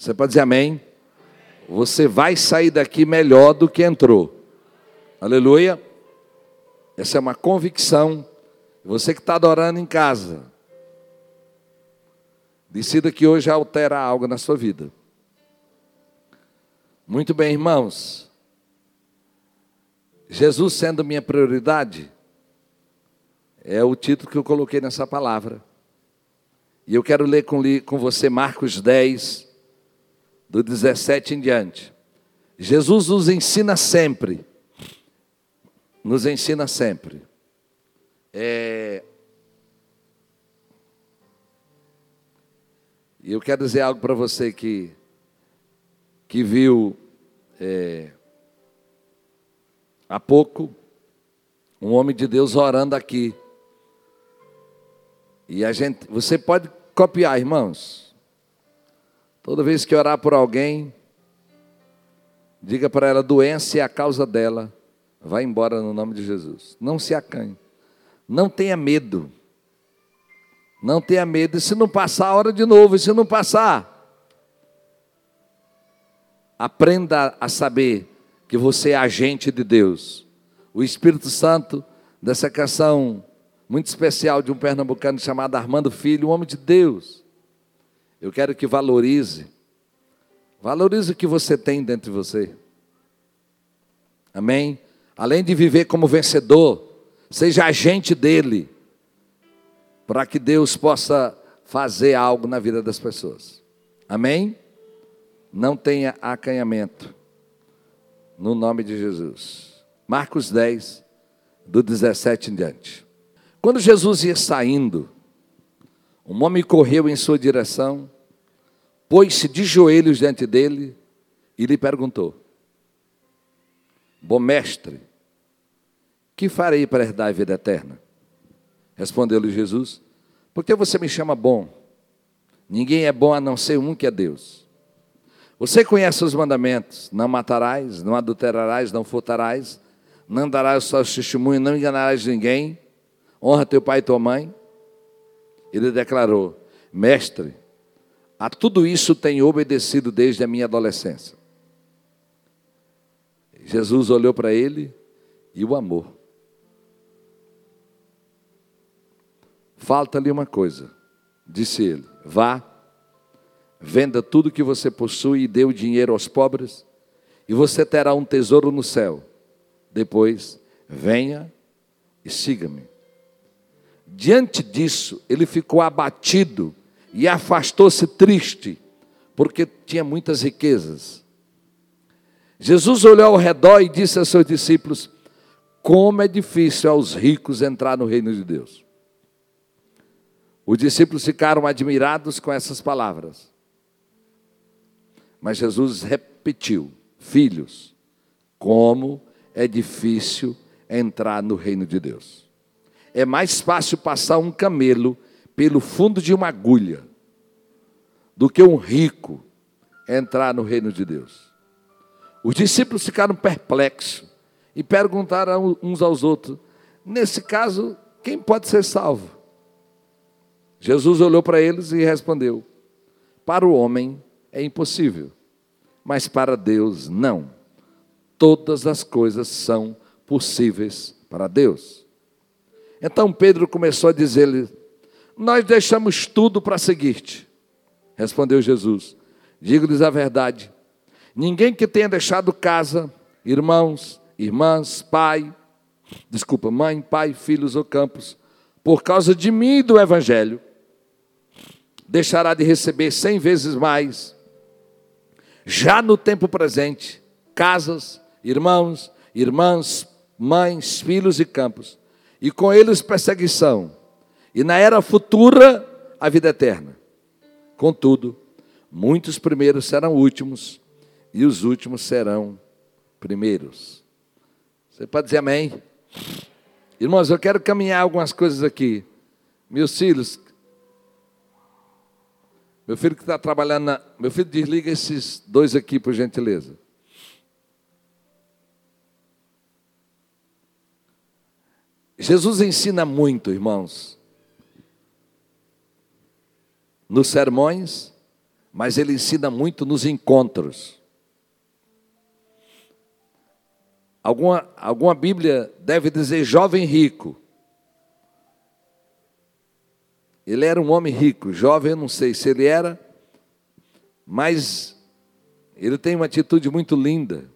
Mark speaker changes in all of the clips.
Speaker 1: Você pode dizer amém? Você vai sair daqui melhor do que entrou. Aleluia. Essa é uma convicção. Você que está adorando em casa, decida que hoje altera algo na sua vida. Muito bem, irmãos. Jesus sendo minha prioridade, é o título que eu coloquei nessa palavra. E eu quero ler com, com você Marcos 10, do 17 em diante. Jesus nos ensina sempre, nos ensina sempre. É... E eu quero dizer algo para você que, que viu é, há pouco um homem de Deus orando aqui. E a gente, você pode copiar, irmãos. Toda vez que orar por alguém, diga para ela: doença é a causa dela. Vai embora no nome de Jesus. Não se acanhe. Não tenha medo. Não tenha medo. E se não passar, a hora de novo. E se não passar, aprenda a saber que você é agente de Deus. O Espírito Santo, dessa canção muito especial de um pernambucano chamado Armando Filho, um homem de Deus. Eu quero que valorize, valorize o que você tem dentro de você. Amém? Além de viver como vencedor, seja agente dele, para que Deus possa fazer algo na vida das pessoas. Amém? Não tenha acanhamento, no nome de Jesus. Marcos 10, do 17 em diante. Quando Jesus ia saindo, um homem correu em sua direção, pôs-se de joelhos diante dele e lhe perguntou: Bom mestre, que farei para herdar a vida eterna? Respondeu-lhe Jesus: Por que você me chama bom? Ninguém é bom a não ser um que é Deus. Você conhece os mandamentos: não matarás, não adulterarás, não furtarás, não darás o seu testemunho, não enganarás ninguém honra teu pai e tua mãe. Ele declarou: Mestre, a tudo isso tenho obedecido desde a minha adolescência. Jesus olhou para ele e o amou. Falta-lhe uma coisa, disse ele: Vá, venda tudo que você possui e dê o dinheiro aos pobres, e você terá um tesouro no céu. Depois, venha e siga-me. Diante disso, ele ficou abatido e afastou-se triste, porque tinha muitas riquezas. Jesus olhou ao redor e disse a seus discípulos: Como é difícil aos ricos entrar no reino de Deus. Os discípulos ficaram admirados com essas palavras. Mas Jesus repetiu: Filhos, como é difícil entrar no reino de Deus é mais fácil passar um camelo pelo fundo de uma agulha do que um rico entrar no reino de Deus. Os discípulos ficaram perplexos e perguntaram uns aos outros: nesse caso, quem pode ser salvo? Jesus olhou para eles e respondeu: Para o homem é impossível, mas para Deus não. Todas as coisas são possíveis para Deus. Então Pedro começou a dizer-lhe: Nós deixamos tudo para seguir-te. Respondeu Jesus: Digo-lhes a verdade. Ninguém que tenha deixado casa, irmãos, irmãs, pai, desculpa, mãe, pai, filhos ou campos, por causa de mim e do Evangelho, deixará de receber cem vezes mais, já no tempo presente, casas, irmãos, irmãs, mães, filhos e campos, e com eles perseguição, e na era futura a vida eterna. Contudo, muitos primeiros serão últimos, e os últimos serão primeiros. Você pode dizer amém? Irmãos, eu quero caminhar algumas coisas aqui. Meus filhos, meu filho que está trabalhando na. Meu filho, desliga esses dois aqui, por gentileza. Jesus ensina muito, irmãos. Nos sermões, mas ele ensina muito nos encontros. Alguma, alguma Bíblia deve dizer jovem rico. Ele era um homem rico, jovem, eu não sei se ele era, mas ele tem uma atitude muito linda.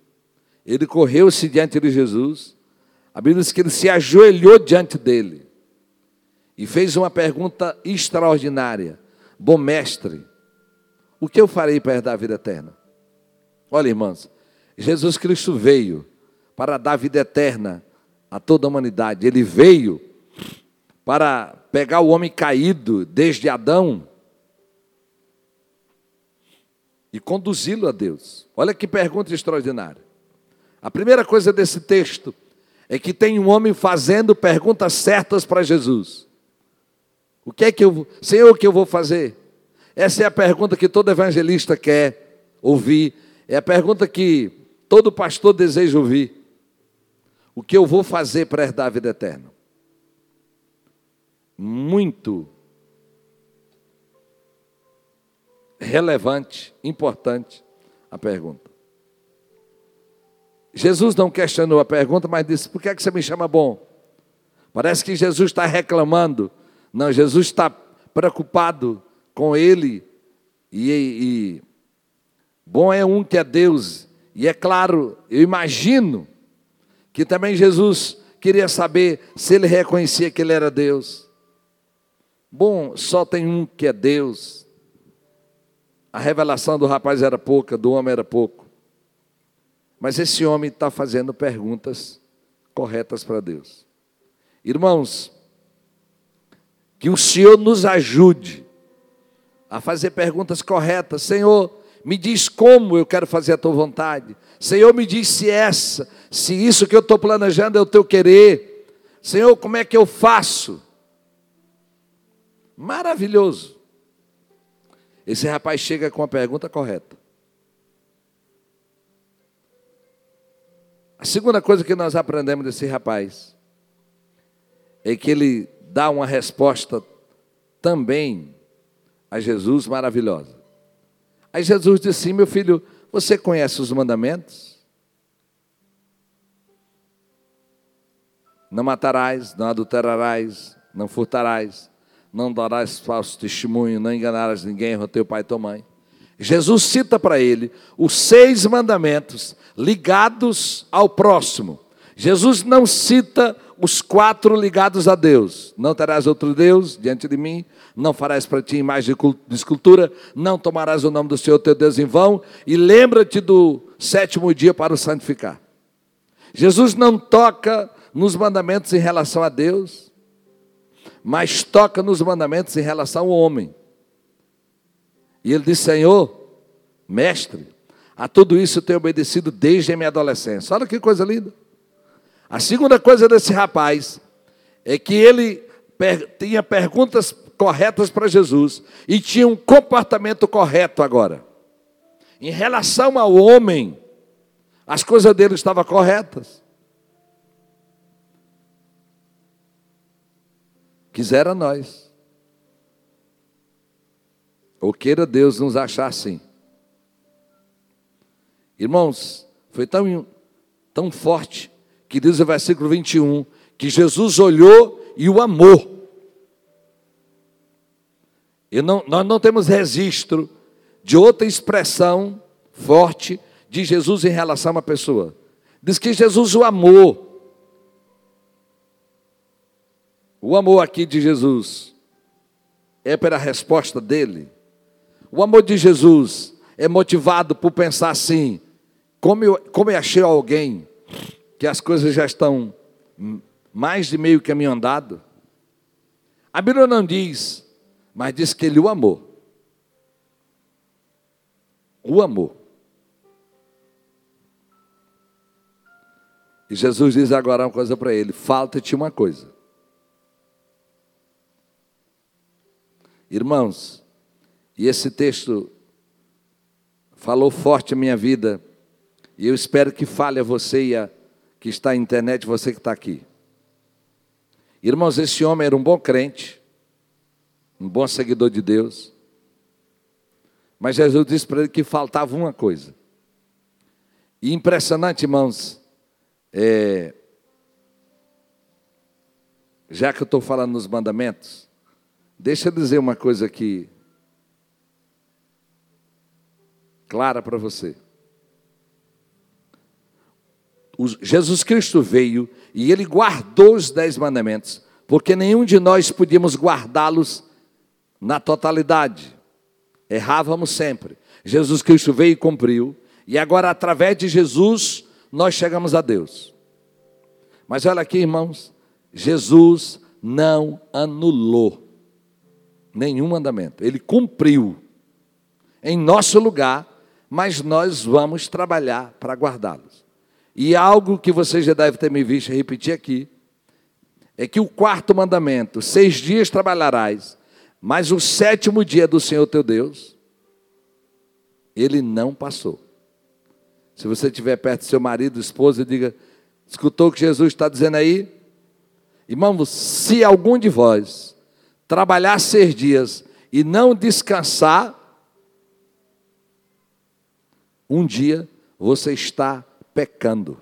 Speaker 1: Ele correu-se diante de Jesus. A Bíblia diz que ele se ajoelhou diante dele e fez uma pergunta extraordinária: Bom mestre, o que eu farei para herdar a vida eterna? Olha, irmãos, Jesus Cristo veio para dar vida eterna a toda a humanidade. Ele veio para pegar o homem caído desde Adão e conduzi-lo a Deus. Olha que pergunta extraordinária. A primeira coisa desse texto é que tem um homem fazendo perguntas certas para Jesus. O que é que eu, Senhor, o que eu vou fazer? Essa é a pergunta que todo evangelista quer ouvir, é a pergunta que todo pastor deseja ouvir. O que eu vou fazer para herdar a vida eterna? Muito relevante, importante a pergunta. Jesus não questionou a pergunta, mas disse: Por que, é que você me chama bom? Parece que Jesus está reclamando. Não, Jesus está preocupado com ele. E, e bom é um que é Deus. E é claro, eu imagino que também Jesus queria saber se ele reconhecia que ele era Deus. Bom, só tem um que é Deus. A revelação do rapaz era pouca, do homem era pouco. Mas esse homem está fazendo perguntas corretas para Deus. Irmãos, que o Senhor nos ajude a fazer perguntas corretas. Senhor, me diz como eu quero fazer a tua vontade. Senhor, me diz se essa, se isso que eu estou planejando é o teu querer. Senhor, como é que eu faço? Maravilhoso. Esse rapaz chega com a pergunta correta. A segunda coisa que nós aprendemos desse rapaz é que ele dá uma resposta também a Jesus maravilhosa. Aí Jesus disse assim: Meu filho, você conhece os mandamentos? Não matarás, não adulterarás, não furtarás, não darás falso testemunho, não enganarás ninguém, o teu pai e tua mãe. Jesus cita para ele os seis mandamentos ligados ao próximo. Jesus não cita os quatro ligados a Deus. Não terás outro Deus diante de mim, não farás para ti imagem de escultura, não tomarás o nome do Senhor teu Deus em vão, e lembra-te do sétimo dia para o santificar. Jesus não toca nos mandamentos em relação a Deus, mas toca nos mandamentos em relação ao homem. E ele diz: Senhor, mestre, a tudo isso eu tenho obedecido desde a minha adolescência. Olha que coisa linda. A segunda coisa desse rapaz é que ele tinha perguntas corretas para Jesus e tinha um comportamento correto agora. Em relação ao homem, as coisas dele estavam corretas. Quisera nós. Ou queira Deus nos achar assim. Irmãos, foi tão, tão forte que diz o versículo 21 que Jesus olhou e o amou. E não, nós não temos registro de outra expressão forte de Jesus em relação a uma pessoa. Diz que Jesus o amou. O amor aqui de Jesus é pela resposta dele. O amor de Jesus é motivado por pensar assim: como eu, como eu achei alguém que as coisas já estão mais de meio caminho andado. A Bíblia não diz, mas diz que ele o amou. O amor. E Jesus diz agora uma coisa para ele: falta-te uma coisa. Irmãos, e esse texto falou forte a minha vida, e eu espero que fale a você e a que está na internet, você que está aqui. Irmãos, esse homem era um bom crente, um bom seguidor de Deus, Mas Jesus disse para ele que faltava uma coisa. E impressionante, irmãos, é, já que eu estou falando nos mandamentos, deixa eu dizer uma coisa aqui, clara para você. Jesus Cristo veio e ele guardou os dez mandamentos, porque nenhum de nós podíamos guardá-los na totalidade. Errávamos sempre. Jesus Cristo veio e cumpriu, e agora, através de Jesus, nós chegamos a Deus. Mas olha aqui, irmãos, Jesus não anulou nenhum mandamento, ele cumpriu em nosso lugar, mas nós vamos trabalhar para guardá-los. E algo que você já deve ter me visto repetir aqui, é que o quarto mandamento, seis dias trabalharás, mas o sétimo dia do Senhor teu Deus, ele não passou. Se você estiver perto do seu marido, esposa, diga: escutou o que Jesus está dizendo aí? Irmãos, se algum de vós trabalhar seis dias e não descansar, um dia você está pecando.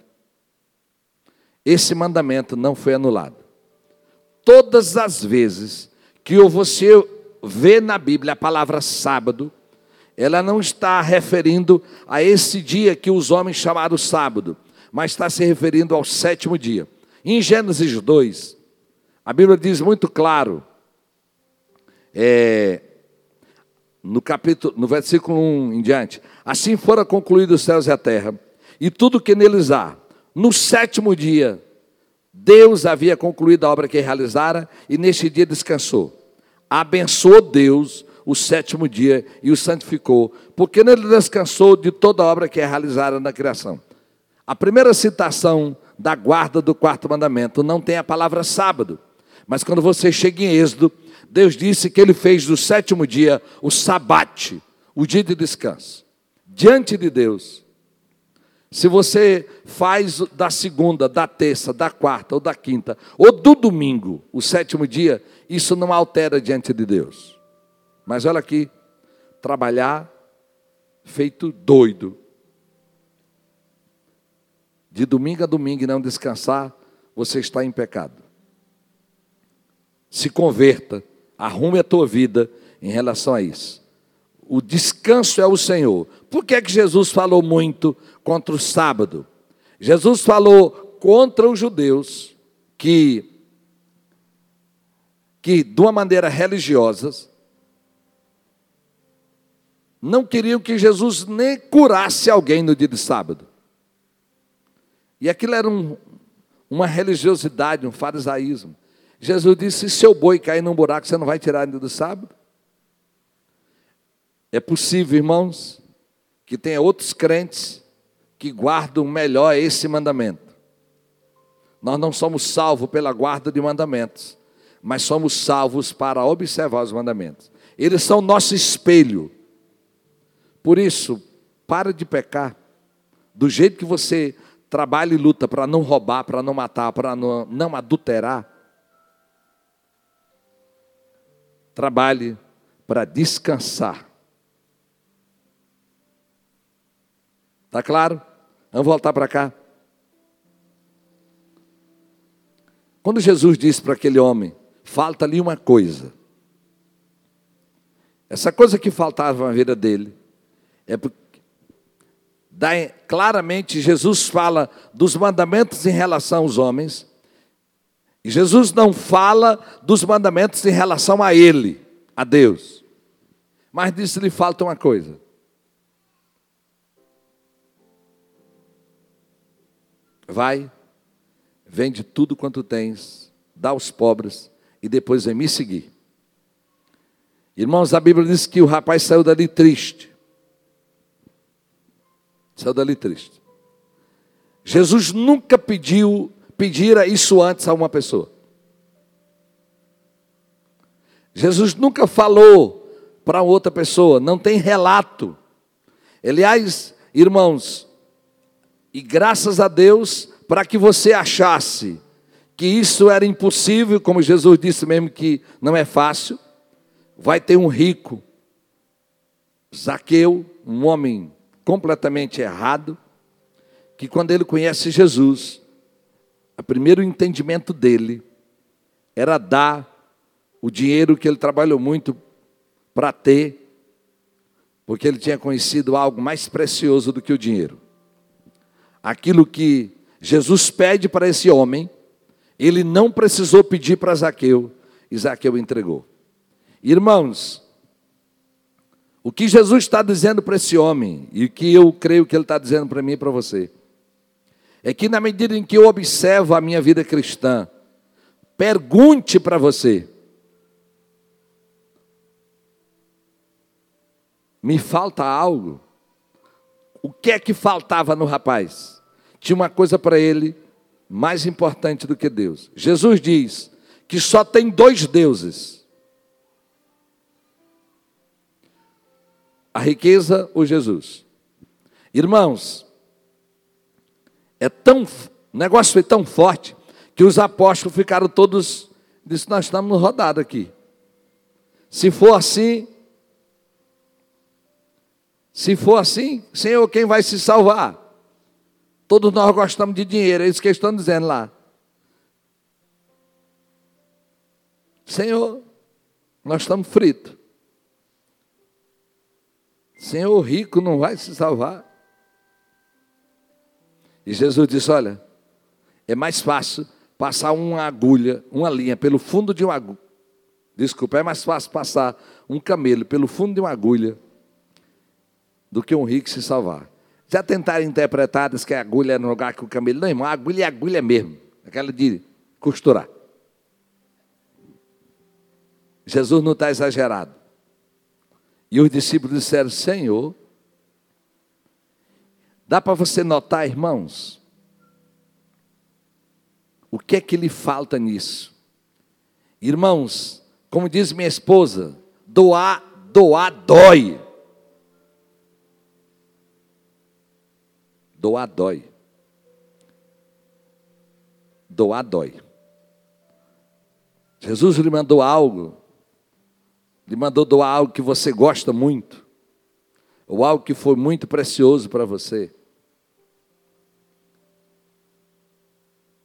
Speaker 1: Esse mandamento não foi anulado. Todas as vezes que você vê na Bíblia a palavra sábado, ela não está referindo a esse dia que os homens chamaram sábado, mas está se referindo ao sétimo dia. Em Gênesis 2, a Bíblia diz muito claro, é, no capítulo, no versículo 1 em diante, assim foram concluídos os céus e a terra, e tudo que neles há. No sétimo dia, Deus havia concluído a obra que realizara, e neste dia descansou. Abençoou Deus o sétimo dia e o santificou, porque nele descansou de toda a obra que é realizada na criação. A primeira citação da guarda do quarto mandamento não tem a palavra sábado, mas quando você chega em Êxodo, Deus disse que ele fez do sétimo dia o sabate, o dia de descanso. Diante de Deus, se você faz da segunda, da terça, da quarta ou da quinta, ou do domingo, o sétimo dia, isso não altera diante de Deus. Mas olha aqui, trabalhar feito doido. De domingo a domingo e não descansar, você está em pecado. Se converta, arrume a tua vida em relação a isso. O descanso é o Senhor. Por que, é que Jesus falou muito contra o sábado? Jesus falou contra os judeus que, que de uma maneira religiosa, não queriam que Jesus nem curasse alguém no dia de sábado. E aquilo era um, uma religiosidade, um farisaísmo. Jesus disse: se seu boi cair num buraco, você não vai tirar dia do sábado? É possível, irmãos, que tenha outros crentes que guardam melhor esse mandamento. Nós não somos salvos pela guarda de mandamentos, mas somos salvos para observar os mandamentos. Eles são nosso espelho. Por isso, para de pecar. Do jeito que você trabalha e luta para não roubar, para não matar, para não, não adulterar, trabalhe para descansar. Tá claro? Vamos voltar para cá. Quando Jesus disse para aquele homem: falta-lhe uma coisa. Essa coisa que faltava na vida dele é porque claramente Jesus fala dos mandamentos em relação aos homens. E Jesus não fala dos mandamentos em relação a ele, a Deus. Mas disse lhe falta uma coisa. Vai, vende tudo quanto tens, dá aos pobres e depois vem me seguir. Irmãos, a Bíblia diz que o rapaz saiu dali triste. Saiu dali triste. Jesus nunca pediu, pedira isso antes a uma pessoa. Jesus nunca falou para outra pessoa, não tem relato. Aliás, irmãos, e graças a Deus, para que você achasse que isso era impossível, como Jesus disse mesmo que não é fácil, vai ter um rico Zaqueu, um homem completamente errado, que quando ele conhece Jesus, o primeiro entendimento dele era dar o dinheiro que ele trabalhou muito para ter, porque ele tinha conhecido algo mais precioso do que o dinheiro. Aquilo que Jesus pede para esse homem, ele não precisou pedir para Zaqueu, e Zaqueu entregou. Irmãos, o que Jesus está dizendo para esse homem, e o que eu creio que ele está dizendo para mim e para você, é que na medida em que eu observo a minha vida cristã, pergunte para você: me falta algo? O que é que faltava no rapaz? Tinha uma coisa para ele mais importante do que Deus. Jesus diz que só tem dois deuses a riqueza ou Jesus. Irmãos, é tão, o negócio foi tão forte que os apóstolos ficaram todos, disse, nós estamos rodados aqui. Se for assim, se for assim, Senhor, quem vai se salvar? Todos nós gostamos de dinheiro, é isso que eles estão dizendo lá. Senhor, nós estamos fritos. Senhor, o rico não vai se salvar. E Jesus disse: Olha, é mais fácil passar uma agulha, uma linha pelo fundo de uma agulha. Desculpa, é mais fácil passar um camelo pelo fundo de uma agulha do que um rico se salvar. Já tentaram interpretar que a agulha é no lugar que o camelo. Não, irmão, a agulha é agulha mesmo. Aquela de costurar. Jesus não está exagerado. E os discípulos disseram: Senhor, dá para você notar, irmãos, o que é que lhe falta nisso? Irmãos, como diz minha esposa, doar, doar dói. Doar dói. Doar dói. Jesus lhe mandou algo lhe mandou doar algo que você gosta muito, ou algo que foi muito precioso para você.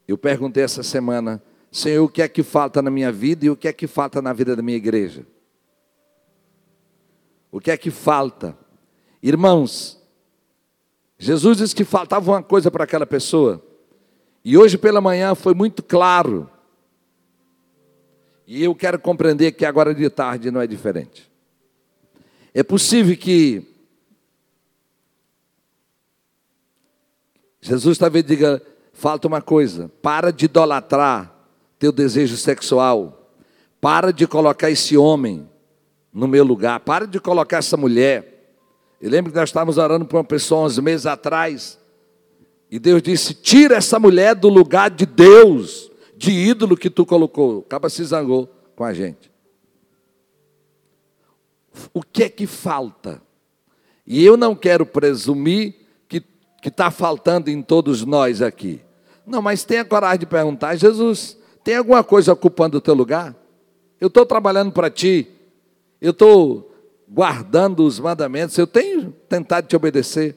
Speaker 1: Eu perguntei essa semana, Senhor, o que é que falta na minha vida e o que é que falta na vida da minha igreja? O que é que falta? Irmãos, Jesus disse que faltava uma coisa para aquela pessoa, e hoje pela manhã foi muito claro e eu quero compreender que agora de tarde não é diferente. É possível que Jesus talvez diga: falta uma coisa, para de idolatrar teu desejo sexual, para de colocar esse homem no meu lugar, para de colocar essa mulher. Eu lembro que nós estávamos orando por uma pessoa uns meses atrás, e Deus disse: tira essa mulher do lugar de Deus de ídolo que tu colocou. Acaba se zangou com a gente. O que é que falta? E eu não quero presumir que está faltando em todos nós aqui. Não, mas tenha coragem de perguntar, Jesus, tem alguma coisa ocupando o teu lugar? Eu estou trabalhando para ti, eu estou guardando os mandamentos, eu tenho tentado te obedecer.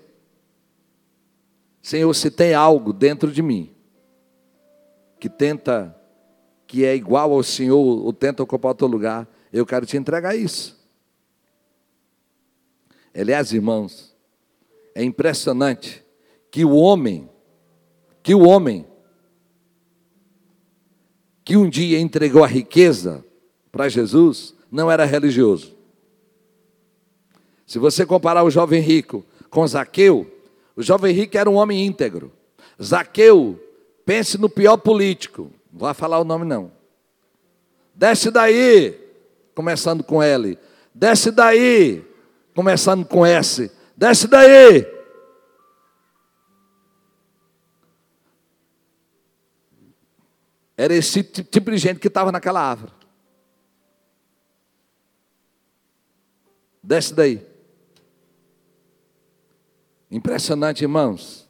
Speaker 1: Senhor, se tem algo dentro de mim que tenta, que é igual ao Senhor, ou tenta ocupar o teu lugar, eu quero te entregar isso. Aliás, irmãos, é impressionante que o homem, que o homem, que um dia entregou a riqueza para Jesus, não era religioso. Se você comparar o jovem rico com Zaqueu, o jovem rico era um homem íntegro. Zaqueu Pense no pior político. Não vou falar o nome não. Desce daí, começando com L. Desce daí, começando com S. Desce daí. Era esse tipo de gente que estava naquela árvore. Desce daí. Impressionante, irmãos.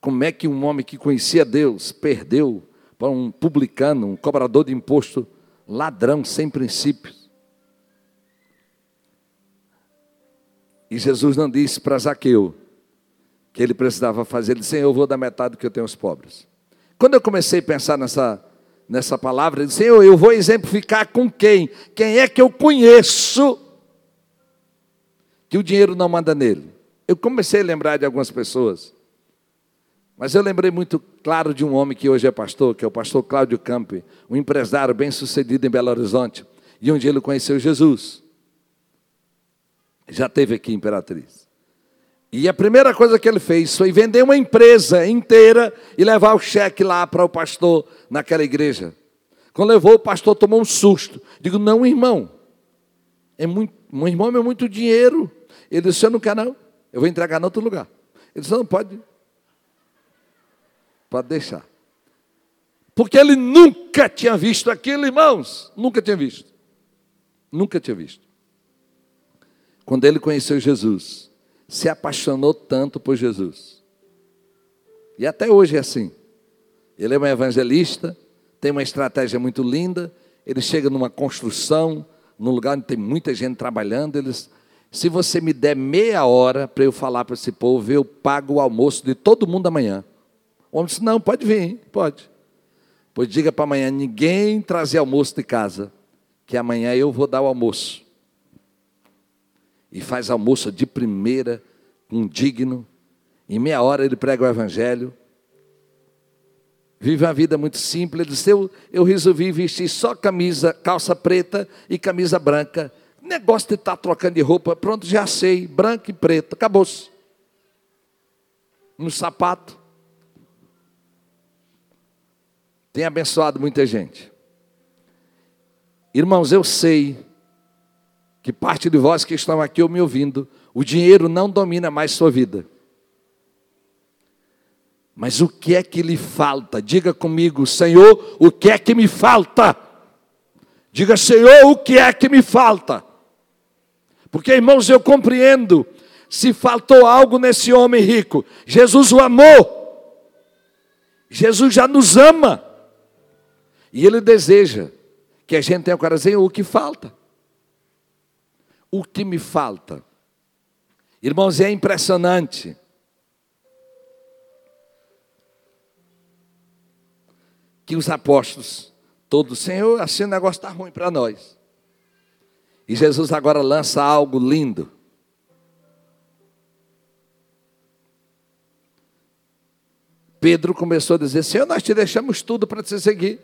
Speaker 1: Como é que um homem que conhecia Deus perdeu para um publicano, um cobrador de imposto, ladrão sem princípios? E Jesus não disse para Zaqueu que ele precisava fazer, ele disse: Senhor, eu vou dar metade do que eu tenho aos pobres. Quando eu comecei a pensar nessa, nessa palavra, eu disse: Senhor, eu vou exemplificar com quem? Quem é que eu conheço que o dinheiro não manda nele? Eu comecei a lembrar de algumas pessoas. Mas eu lembrei muito claro de um homem que hoje é pastor, que é o pastor Cláudio Campi, um empresário bem sucedido em Belo Horizonte. E um dia ele conheceu Jesus. Já teve aqui Imperatriz. E a primeira coisa que ele fez foi vender uma empresa inteira e levar o cheque lá para o pastor naquela igreja. Quando levou, o pastor tomou um susto. Digo, não, irmão. É muito, meu irmão é muito dinheiro. Ele disse, eu não quero não. Eu vou entregar em outro lugar. Ele disse, não, pode. Pode deixar. Porque ele nunca tinha visto aquilo, irmãos. Nunca tinha visto. Nunca tinha visto. Quando ele conheceu Jesus, se apaixonou tanto por Jesus. E até hoje é assim. Ele é um evangelista, tem uma estratégia muito linda. Ele chega numa construção, num lugar onde tem muita gente trabalhando. Eles se você me der meia hora para eu falar para esse povo, eu pago o almoço de todo mundo amanhã. O homem disse: Não, pode vir, pode. Pois diga para amanhã: ninguém trazer almoço de casa, que amanhã eu vou dar o almoço. E faz almoço de primeira, um digno. Em meia hora ele prega o evangelho. Vive uma vida muito simples. Ele disse: eu, eu resolvi vestir só camisa, calça preta e camisa branca Negócio de estar tá trocando de roupa, pronto, já sei, branco e preto, acabou-se. No sapato. Tem abençoado muita gente. Irmãos, eu sei que parte de vós que estão aqui me ouvindo, o dinheiro não domina mais sua vida. Mas o que é que lhe falta? Diga comigo, Senhor, o que é que me falta? Diga, Senhor, o que é que me falta? Porque, irmãos, eu compreendo. Se faltou algo nesse homem rico, Jesus o amou. Jesus já nos ama. E Ele deseja que a gente tenha o coração, o que falta? O que me falta? Irmãos, é impressionante. Que os apóstolos, todos, Senhor, assim o negócio está ruim para nós. E Jesus agora lança algo lindo. Pedro começou a dizer: Senhor, nós te deixamos tudo para te seguir.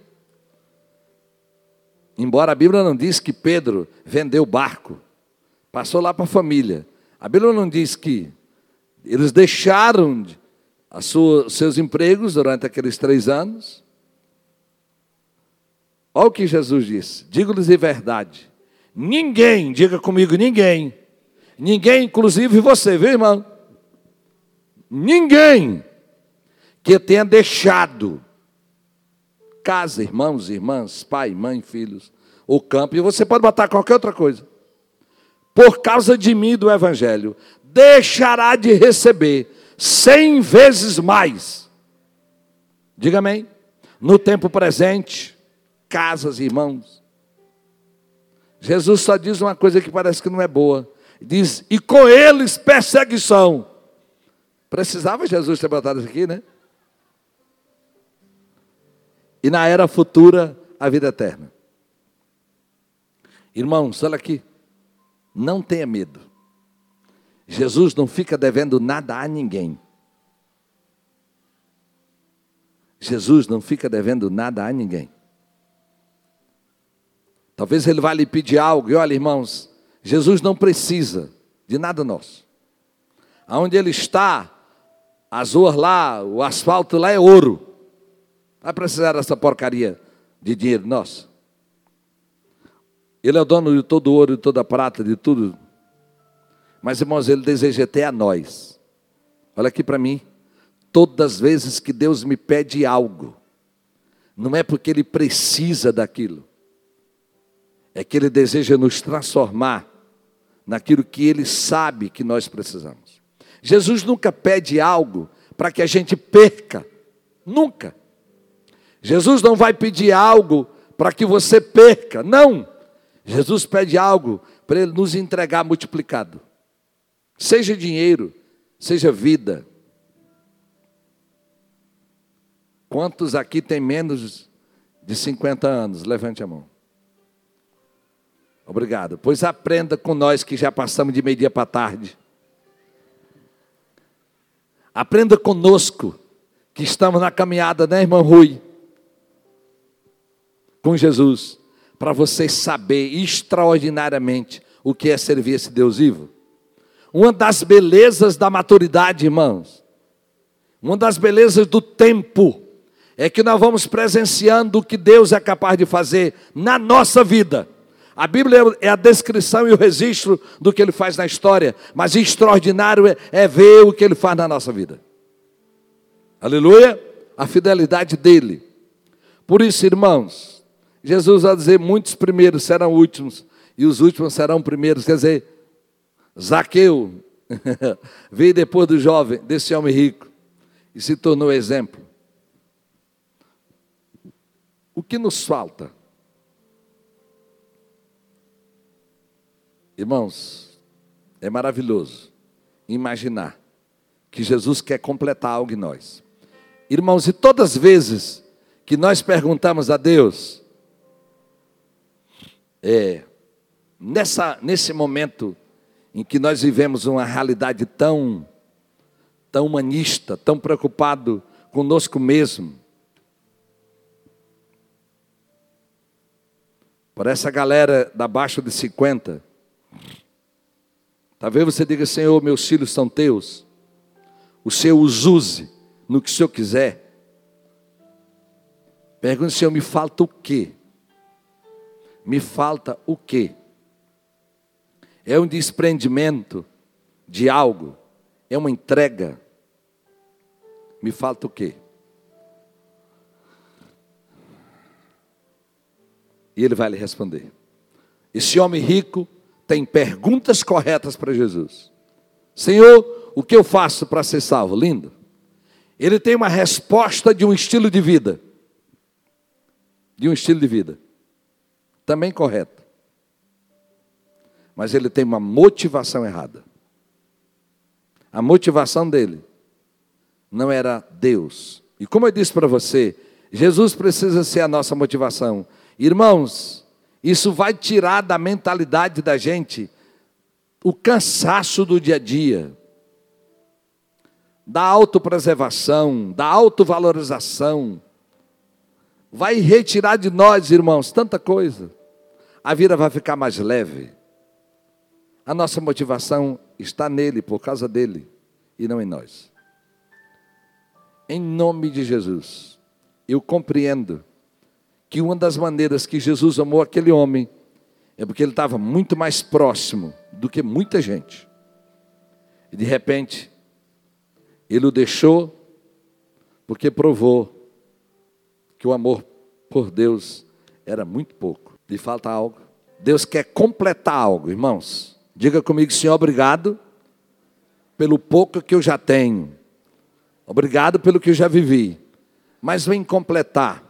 Speaker 1: Embora a Bíblia não diz que Pedro vendeu o barco, passou lá para a família. A Bíblia não diz que eles deixaram os seus empregos durante aqueles três anos. Olha o que Jesus disse: digo-lhes a verdade. Ninguém, diga comigo, ninguém. Ninguém, inclusive você, viu, irmão? Ninguém que tenha deixado casa, irmãos, irmãs, pai, mãe, filhos, o campo, e você pode botar qualquer outra coisa, por causa de mim do Evangelho, deixará de receber cem vezes mais. Diga amém. No tempo presente, casas, irmãos, Jesus só diz uma coisa que parece que não é boa. Diz, e com eles perseguição. Precisava Jesus ter botado isso aqui, né? E na era futura, a vida eterna. Irmãos, olha aqui. Não tenha medo. Jesus não fica devendo nada a ninguém. Jesus não fica devendo nada a ninguém. Talvez ele vá lhe pedir algo, e olha, irmãos, Jesus não precisa de nada nosso. Aonde ele está, as ruas lá, o asfalto lá é ouro. Vai precisar dessa porcaria de dinheiro nosso. Ele é o dono de todo o ouro, de toda a prata, de tudo. Mas, irmãos, ele deseja até a nós. Olha aqui para mim. Todas as vezes que Deus me pede algo, não é porque ele precisa daquilo é que Ele deseja nos transformar naquilo que Ele sabe que nós precisamos. Jesus nunca pede algo para que a gente perca, nunca. Jesus não vai pedir algo para que você perca, não. Jesus pede algo para Ele nos entregar multiplicado. Seja dinheiro, seja vida. Quantos aqui têm menos de 50 anos? Levante a mão. Obrigado. Pois aprenda com nós que já passamos de meio-dia para tarde. Aprenda conosco que estamos na caminhada, né, irmão Rui? Com Jesus, para você saber extraordinariamente o que é servir esse Deus vivo. Uma das belezas da maturidade, irmãos, uma das belezas do tempo, é que nós vamos presenciando o que Deus é capaz de fazer na nossa vida. A Bíblia é a descrição e o registro do que ele faz na história, mas extraordinário é, é ver o que ele faz na nossa vida. Aleluia! A fidelidade dele. Por isso, irmãos, Jesus vai dizer: muitos primeiros serão últimos, e os últimos serão primeiros. Quer dizer, Zaqueu veio depois do jovem, desse homem rico, e se tornou exemplo. O que nos falta? Irmãos, é maravilhoso imaginar que Jesus quer completar algo em nós. Irmãos, e todas as vezes que nós perguntamos a Deus, é, nessa, nesse momento em que nós vivemos uma realidade tão, tão humanista, tão preocupado conosco mesmo, para essa galera da baixo de 50, Talvez você diga, Senhor, meus filhos são teus. O Senhor os use no que o Senhor quiser. Pergunte, Senhor, me falta o quê? Me falta o quê? É um desprendimento de algo? É uma entrega? Me falta o quê? E ele vai lhe responder. Esse homem rico tem perguntas corretas para Jesus. Senhor, o que eu faço para ser salvo? Lindo. Ele tem uma resposta de um estilo de vida. De um estilo de vida. Também correto. Mas ele tem uma motivação errada. A motivação dele não era Deus. E como eu disse para você, Jesus precisa ser a nossa motivação. Irmãos, isso vai tirar da mentalidade da gente o cansaço do dia a dia, da autopreservação, da autovalorização. Vai retirar de nós, irmãos, tanta coisa. A vida vai ficar mais leve. A nossa motivação está nele, por causa dele, e não em nós. Em nome de Jesus, eu compreendo que uma das maneiras que Jesus amou aquele homem é porque ele estava muito mais próximo do que muita gente. E de repente, ele o deixou porque provou que o amor por Deus era muito pouco. Lhe falta algo. Deus quer completar algo, irmãos. Diga comigo, Senhor, obrigado pelo pouco que eu já tenho. Obrigado pelo que eu já vivi. Mas vem completar